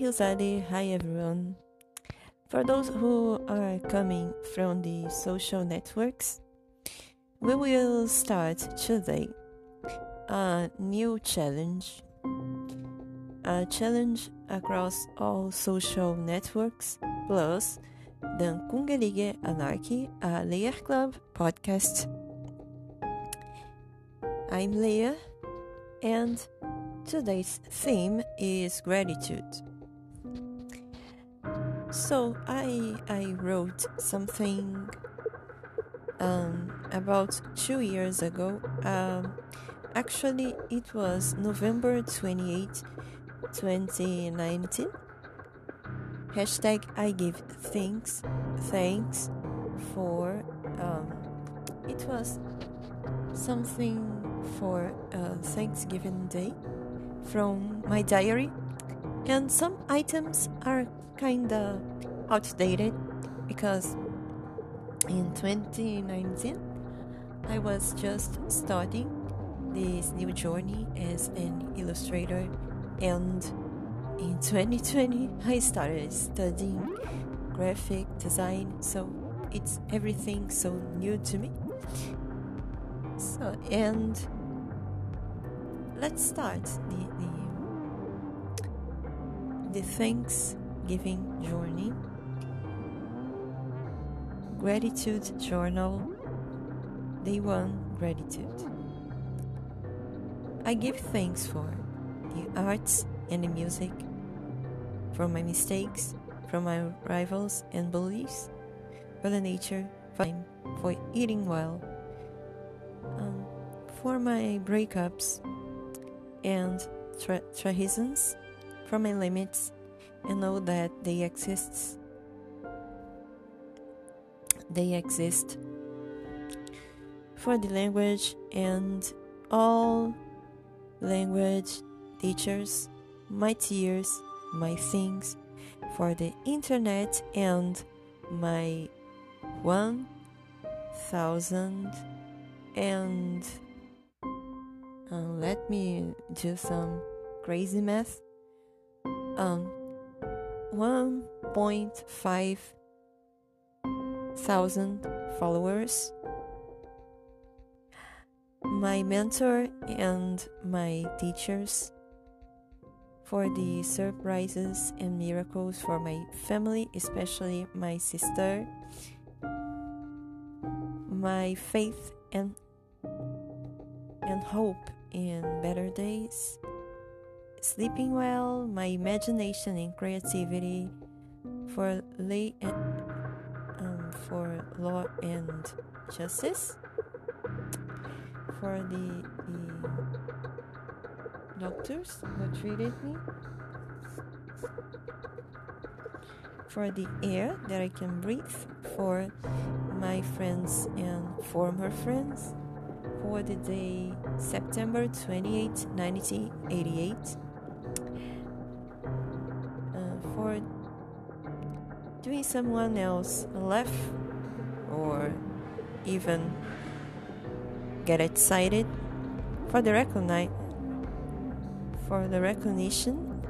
Hilzade. Hi, everyone. For those who are coming from the social networks, we will start today a new challenge. A challenge across all social networks, plus the Kungelige Anarchy, a Layer Club podcast. I'm Leah, and today's theme is gratitude. So I I wrote something um, about two years ago. Um, actually, it was November 28, 2019. Hashtag I give thanks thanks for um, it was something for uh, Thanksgiving Day from my diary, and some items are kinda outdated because in 2019 I was just starting this new journey as an illustrator, and in 2020 I started studying graphic design, so it's everything so new to me. So, and let's start the, the, the Thanksgiving journey. Gratitude Journal, Day 1 Gratitude. I give thanks for the arts and the music, for my mistakes, for my rivals and beliefs, for the nature, for, for eating well, um, for my breakups and tra- for my limits, and know that they exist. They exist for the language and all language teachers, my tears, my things, for the internet and my 1000 and uh, let me do some crazy math. Um, 1.5 thousand followers. My mentor and my teachers for the surprises and miracles for my family, especially my sister. My faith and and hope in better days. Sleeping well, my imagination and creativity for lay um, for law and justice, for the, the doctors who treated me, for the air that I can breathe, for my friends and former friends. For the day September 28, 1988. Uh, for doing someone else laugh or even get excited for the recognize for the recognition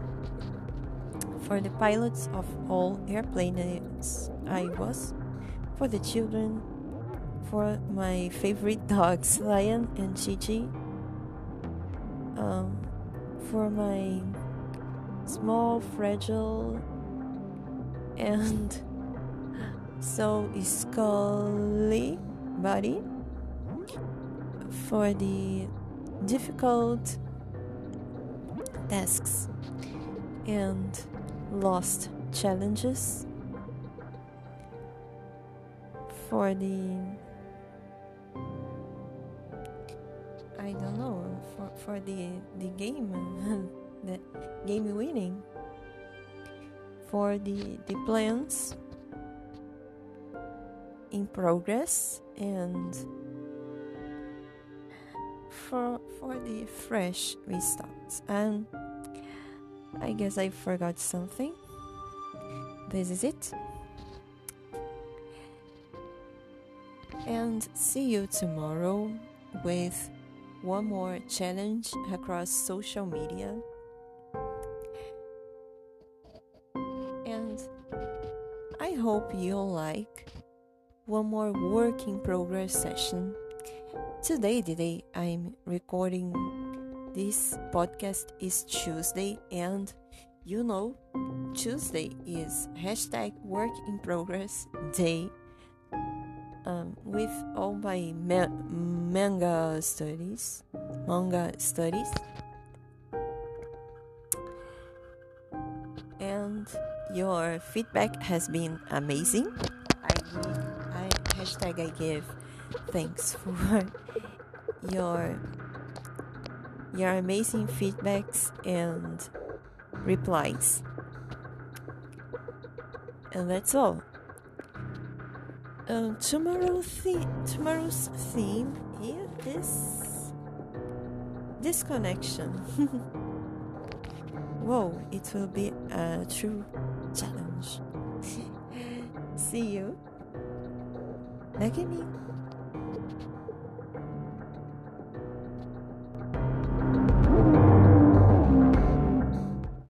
for the pilots of all airplanes I was for the children for my favorite dogs, Lion and Gigi. Um, for my small, fragile, and so scully body. For the difficult tasks and lost challenges. For the I don't know for for the the game the game winning. For the the plans in progress and for for the fresh restarts. And I guess I forgot something. This is it. And see you tomorrow with one more challenge across social media. And I hope you'll like one more work in progress session. Today, the day I'm recording this podcast is Tuesday, and you know, Tuesday is hashtag work in progress day. Um, with all my ma- manga studies, manga studies, and your feedback has been amazing. I I hashtag I give thanks for your your amazing feedbacks and replies. And that's all. Um, tomorrow the- tomorrow's theme here is disconnection. Whoa, it will be a true challenge. See you. Nagini.